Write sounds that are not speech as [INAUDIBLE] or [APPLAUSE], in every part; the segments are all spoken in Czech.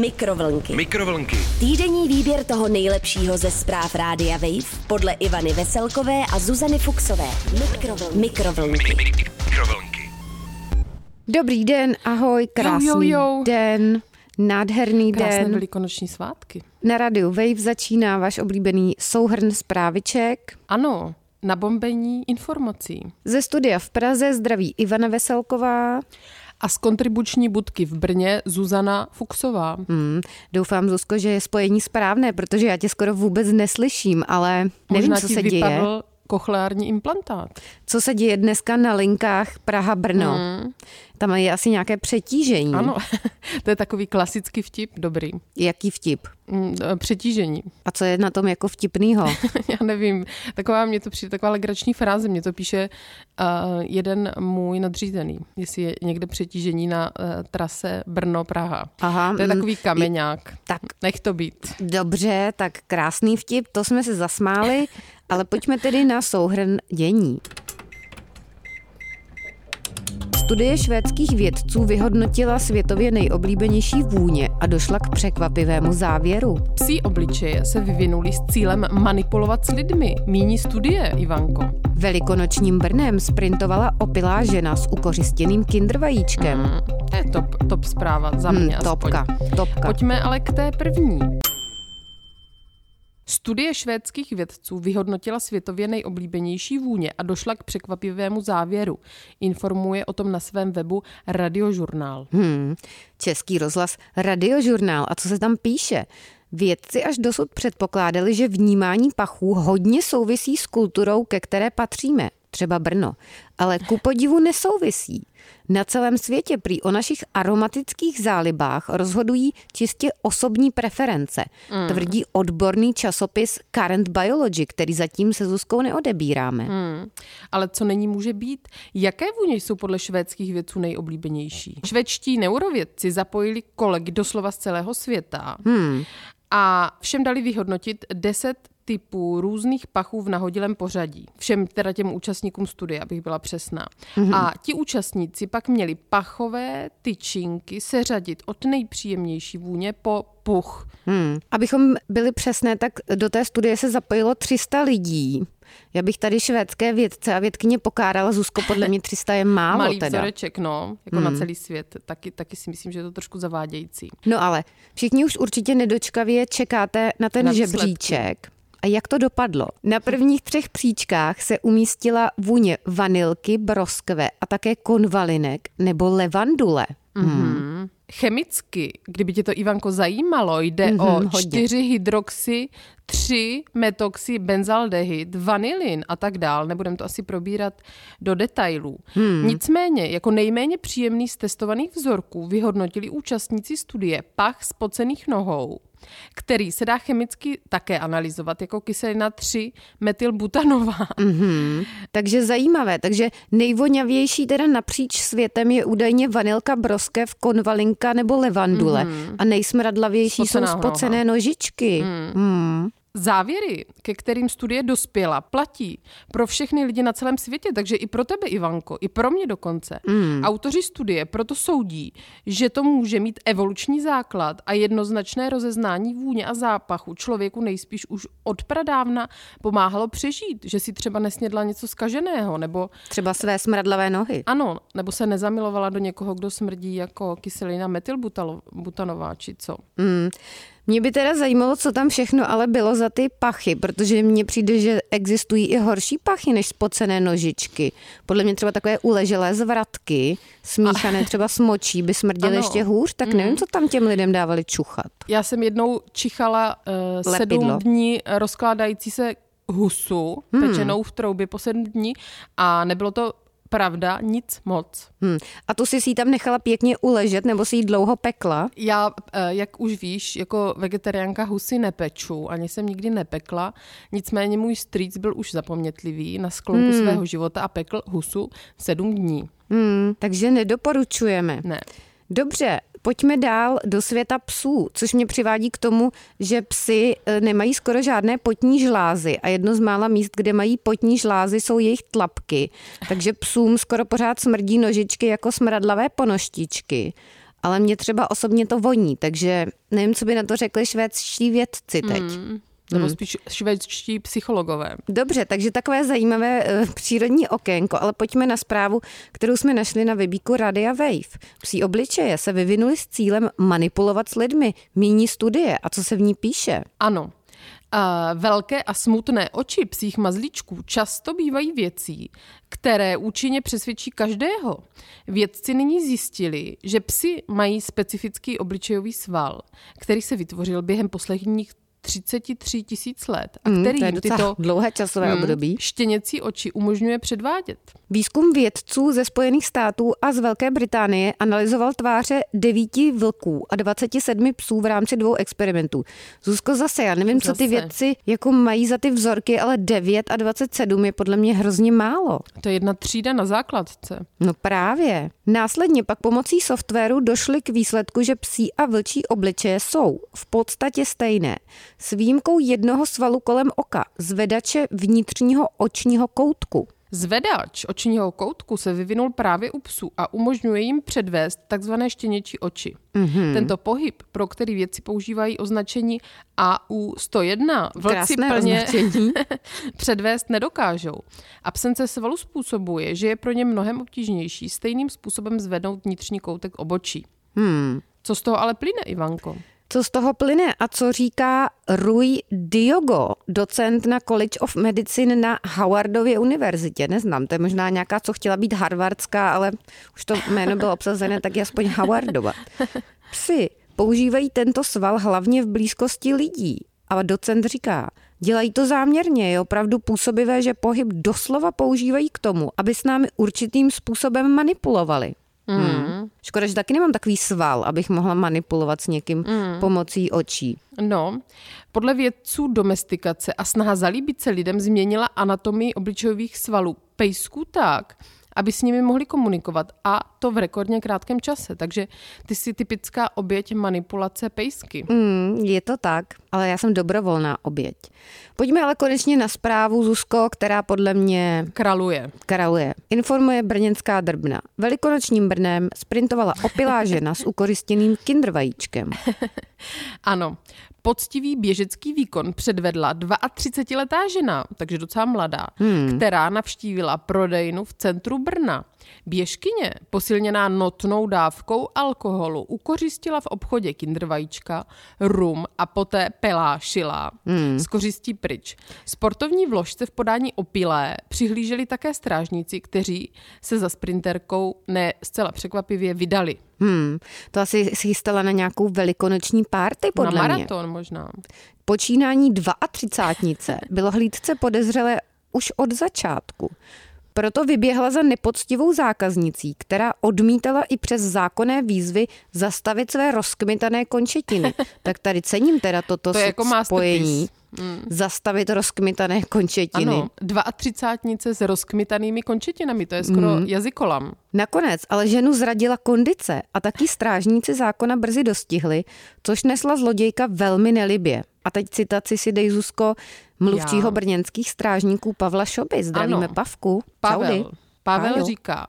Mikrovlnky. Mikrovlnky. Týdenní výběr toho nejlepšího ze zpráv Rádia Wave podle Ivany Veselkové a Zuzany Fuxové. Mikrovlnky. Mikrovlnky. Mikrovlnky. Dobrý den, ahoj, krásný Jo, jo, jo. den, nádherný Krásné den. velikonoční svátky. Na rádiu Wave začíná váš oblíbený souhrn zpráviček. Ano, na bombení informací. Ze studia v Praze zdraví Ivana Veselková. A z kontribuční budky v Brně Zuzana Fuxová. Hmm, doufám, Zuzko, že je spojení správné, protože já tě skoro vůbec neslyším, ale nevím, Možná co se děje. kochleární implantát. Co se děje dneska na linkách Praha-Brno? Tam je asi nějaké přetížení. Ano, [LAUGHS] to je takový klasický vtip, dobrý. Jaký vtip? Mm, e, Přetížení. A co je na tom jako vtipnýho? [LAUGHS] Já nevím, taková mě to přijde, taková legrační fráze, mě to píše uh, jeden můj nadřízený, jestli je někde přetížení na uh, trase Brno-Praha. Aha, To je mm, takový kameňák. tak. Nech to být. Dobře, tak krásný vtip, to jsme se zasmáli, ale pojďme tedy na souhrn dění. Studie švédských vědců vyhodnotila světově nejoblíbenější vůně a došla k překvapivému závěru. Psí obličeje se vyvinuly s cílem manipulovat s lidmi. Míní studie, Ivanko. Velikonočním Brnem sprintovala opilá žena s ukořistěným kindervajíčkem. Mm, to je top, top zpráva za mě Hmm, aspoň. topka, topka. Pojďme ale k té první. Studie švédských vědců vyhodnotila světově nejoblíbenější vůně a došla k překvapivému závěru. Informuje o tom na svém webu Radiožurnál. Hmm, Český rozhlas Radiožurnál. A co se tam píše? Vědci až dosud předpokládali, že vnímání pachů hodně souvisí s kulturou, ke které patříme, třeba Brno. Ale ku podivu nesouvisí. Na celém světě prý o našich aromatických zálibách rozhodují čistě osobní preference, Mm. tvrdí odborný časopis Current Biology, který zatím se Zuzkou neodebíráme. Hmm. Ale co není může být? Jaké vůně jsou podle švédských vědců nejoblíbenější? Švédští neurovědci zapojili kolegy doslova z celého světa Hmm. a všem dali vyhodnotit 10 typů různých pachů v nahodilém pořadí. Všem teda těm účastníkům studie, abych byla přesná. Mm-hmm. A ti účastníci pak měli pachové tyčinky seřadit od nejpříjemnější vůně po puch. Hmm. Abychom byli přesné, tak do té studie se zapojilo 300 lidí. Já bych tady švédské vědce a vědkyně pokárala, Zuzko, podle mě 300 je málo Malý teda. vzoreček, no, jako hmm. na celý svět. Taky, taky si myslím, že je to trošku zavádějící. No ale všichni už určitě nedočkavě čekáte na ten Na na výsledky. A jak to dopadlo? Na prvních třech příčkách se umístila vůně vanilky, broskve a také konvalinek nebo levandule. Hmm. Chemicky, kdyby tě to, Ivanko, zajímalo, jde Mhm, o hodně. 4 hydroxy, 3 metoxy, benzaldehyd, vanilin a tak dál. Nebudem to asi probírat do detailů. Hmm. Nicméně, jako nejméně příjemný z testovaných vzorků vyhodnotili účastníci studie pach spocených nohou, který se dá chemicky také analyzovat jako kyselina 3 metylbutanová. Mhm. Takže zajímavé. Takže nejvoňavější teda napříč světem je údajně vanilka, broskev, konvalinka nebo levandule. A nejsmradlavější Spocená jsou spocené nožičky. Hmm. Závěry, ke kterým studie dospěla, platí pro všechny lidi na celém světě, takže i pro tebe, Ivanko, i pro mě dokonce. Mm. Autoři studie proto soudí, že to může mít evoluční základ a jednoznačné rozeznání vůně a zápachu člověku nejspíš už od pradávna pomáhalo přežít, že si třeba nesnědla něco skaženého, nebo Třeba své smradlavé nohy. ano, nebo se nezamilovala do někoho, kdo smrdí jako kyselina metylbutanová, či co. Mm. Mě by teda zajímalo, co tam všechno ale bylo za ty pachy, protože mně přijde, že existují i horší pachy než spocené nožičky. Podle mě třeba takové uleželé zvratky, smíchané třeba s močí, by smrděly ještě hůř, tak nevím, co tam těm lidem dávali čuchat. Já jsem jednou čichala uh, sedm dní rozkládající se husu, hmm. pečenou v troubě po sedm dní a nebylo to pravda, nic moc. Hmm. A tu jsi si ji tam nechala pěkně uležet, nebo si ji dlouho pekla? Já, eh, jak už víš, jako vegetariánka husy nepeču, ani jsem nikdy nepekla, nicméně můj strýc byl už zapomnětlivý na sklonku hmm. svého života a pekl husu sedm dní. Hmm. Takže nedoporučujeme. Ne. Dobře, pojďme dál do světa psů, což mě přivádí k tomu, že psy e, nemají skoro žádné potní žlázy a jedno z mála míst, kde mají potní žlázy, jsou jejich tlapky. Takže psům skoro pořád smrdí nožičky jako smradlavé ponoštičky. ale mě třeba osobně to voní, takže nevím, co by na to řekli švédští vědci teď. Hmm. Nebo spíš švédští psychologové. Dobře, takže takové zajímavé uh, přírodní okénko, ale pojďme na zprávu, kterou jsme našli na webíku Radia Wave. Psí obličeje se vyvinuli s cílem manipulovat s lidmi, míní studie a co se v ní píše. Ano, a velké a smutné oči psích mazlíčků často bývají věcí, které účinně přesvědčí každého. Vědci nyní zjistili, že psy mají specifický obličejový sval, který se vytvořil během posledních 33 tisíc let a který mm, to je tyto dlouhé časové mm, období. štěněcí oči umožňuje předvádět. Výzkum vědců ze Spojených států a z Velké Británie analyzoval tváře devíti vlků a 27 psů v rámci dvou experimentů. Zuzko, zase, já nevím, zase. co ty vědci jako mají za ty vzorky, ale 9 a 27 je podle mě hrozně málo. To je jedna třída na základce. No právě. Následně pak pomocí softwaru došli k výsledku, že psí a vlčí obličeje jsou v podstatě stejné s výjimkou jednoho svalu kolem oka, zvedače vnitřního očního koutku. Zvedač očního koutku se vyvinul právě u psů a umožňuje jim předvést takzvané štěněčí oči. Mm-hmm. Tento pohyb, pro který vědci používají označení AU101, vlci plně [LAUGHS] předvést nedokážou. Absence svalu způsobuje, že je pro ně mnohem obtížnější stejným způsobem zvednout vnitřní koutek obočí. Hmm. Co z toho ale plyne, Ivanko? Co z toho plyne a co říká Rui Diogo, docent na College of Medicine na Howardově univerzitě. Neznám, to je možná nějaká, co chtěla být harvardská, ale už to jméno bylo obsazené, tak je aspoň Howardova. Psi používají tento sval hlavně v blízkosti lidí. Ale docent říká, dělají to záměrně, je opravdu působivé, že pohyb doslova používají k tomu, aby s námi určitým způsobem manipulovali. Mm. Hmm. Škoda, že taky nemám takový sval, abych mohla manipulovat s někým mm. pomocí očí. No, podle vědců domestikace a snaha zalíbit se lidem změnila anatomii obličejových svalů pejsků tak, aby s nimi mohli komunikovat a to v rekordně krátkém čase. Takže ty jsi typická oběť manipulace pejsky. Mm, je to tak, ale já jsem dobrovolná oběť. Pojďme ale konečně na zprávu Zuzko, která podle mě... Kraluje. Kraluje. Informuje brněnská drbna. Velikonočním Brnem sprintovala opilá žena s ukoristěným kindervajíčkem. [LAUGHS] ano, poctivý běžecký výkon předvedla 32-letá žena, takže docela mladá, hmm. která navštívila prodejnu v centru Brna. Běžkyně, posilněná notnou dávkou alkoholu, ukořistila v obchodě kindervajíčka, rum a poté pelášila hmm. z kořistí pryč. Sportovní vložce v podání opilé přihlíželi také strážníci, kteří se za sprinterkou ne zcela překvapivě vydali. Hmm, to asi si chystala na nějakou velikonoční párty, podle Na maraton mě. možná. Počínání 32. bylo hlídce podezřelé už od začátku. Proto vyběhla za nepoctivou zákaznicí, která odmítala i přes zákonné výzvy zastavit své rozkmitané končetiny. Tak tady cením teda toto to jako spojení. Mm. Zastavit rozkmitané končetiny. Ano, 32 s rozkmitanými končetinami, to je skoro mm. jazykolam. Nakonec ale ženu zradila kondice a taky strážníci zákona brzy dostihli, což nesla zlodějka velmi nelibě. A teď citaci si dej Zuzko, mluvčího Já. brněnských strážníků Pavla Šoby. Zdravíme ano. Pavku. Pavel. Pavel Pájo. říká,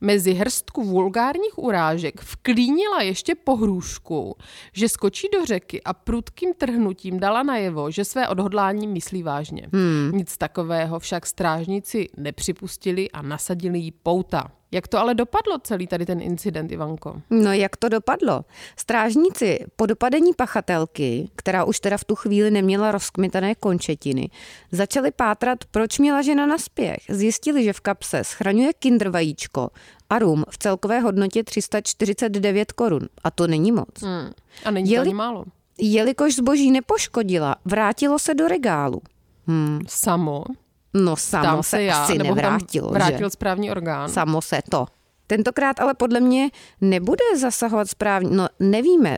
mezi hrstku vulgárních urážek vklínila ještě pohrůžku, že skočí do řeky a prudkým trhnutím dala najevo, že své odhodlání myslí vážně. Hmm. Nic takového však strážníci nepřipustili a nasadili jí pouta. Jak to ale dopadlo celý tady ten incident, Ivanko? No jak to dopadlo? Strážníci po dopadení pachatelky, která už teda v tu chvíli neměla rozkmitané končetiny, začali pátrat, proč měla žena na spěch. Zjistili, že v kapse schraňuje kinder vajíčko a rum v celkové hodnotě 349 korun. A to není moc. Hmm. A není Jeli, to ani málo. Jelikož zboží nepoškodila, vrátilo se do regálu. Hmm. Samo? No samo se, se já, asi nebo nevrátil. Vrátil že? správní orgán. Samo se to. Tentokrát ale podle mě nebude zasahovat správně, no nevíme.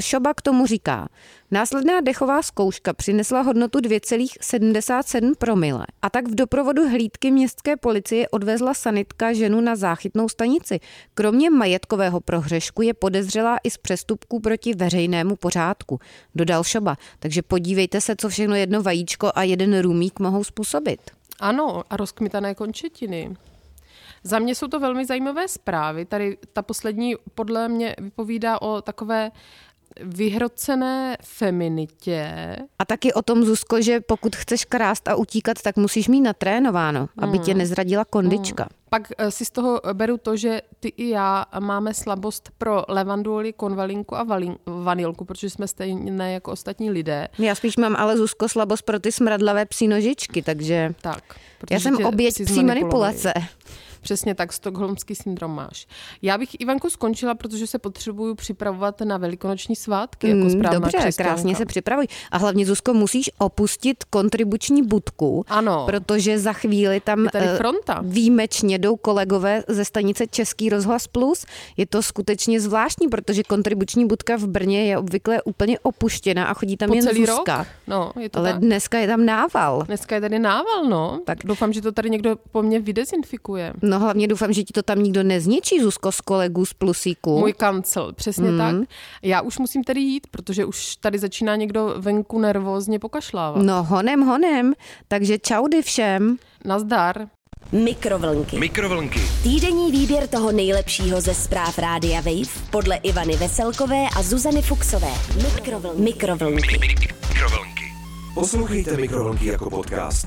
Šoba k tomu říká, následná dechová zkouška přinesla hodnotu 2,77 promile a tak v doprovodu hlídky městské policie odvezla sanitka ženu na záchytnou stanici. Kromě majetkového prohřešku je podezřelá i z přestupků proti veřejnému pořádku, dodal Šoba. Takže podívejte se, co všechno jedno vajíčko a jeden rumík mohou způsobit. Ano, a rozkmitané končetiny. Za mě jsou to velmi zajímavé zprávy. Tady ta poslední podle mě vypovídá o takové vyhrocené feminitě. A taky o tom, Zuzko, že pokud chceš krást a utíkat, tak musíš mít natrénováno, aby tě nezradila kondička. Pak eh, si z toho beru to, že ty i já máme slabost pro levanduli, konvalinku a valin, vanilku, protože jsme stejné jako ostatní lidé. Já spíš mám ale Zuzko slabost pro ty smradlavé psí nožičky, takže Tak. já jsem oběť psí manipulace. Přesně tak, stokholmský syndrom máš. Já bych Ivanku skončila, protože se potřebuju připravovat na velikonoční svátky, jako Mm, správná Dobře, křesťanka. krásně se připravuj. A hlavně, Zuzko, musíš opustit kontribuční budku, Ano. protože za chvíli tam Je tady eh, fronta. výjimečně jdou kolegové ze stanice Český rozhlas Plus. Je to skutečně zvláštní, protože kontribuční budka v Brně je obvykle úplně opuštěna a chodí tam Po jen celý Zuzka. rok? No, je to Ale tak. dneska je tam nával. Dneska je tady nával, no. Tak. Tak doufám, že to tady někdo po mně vydezinfikuje. No hlavně doufám, že ti to tam nikdo nezničí, Zuzko, z kolegů z Plusíku. Můj kancel, přesně Mhm. tak. Já už musím tedy jít, protože už tady začíná někdo venku nervózně pokašlávat. No honem, honem. Takže čaudy všem. Nazdar. Mikrovlnky. Mikrovlnky. Týdenní výběr toho nejlepšího ze zpráv Rádia Wave podle Ivany Veselkové a Zuzany Fuxové. Mikrovlnky. Mikrovlnky. Mikrovlnky. Poslouchejte Mikrovlnky jako podcast.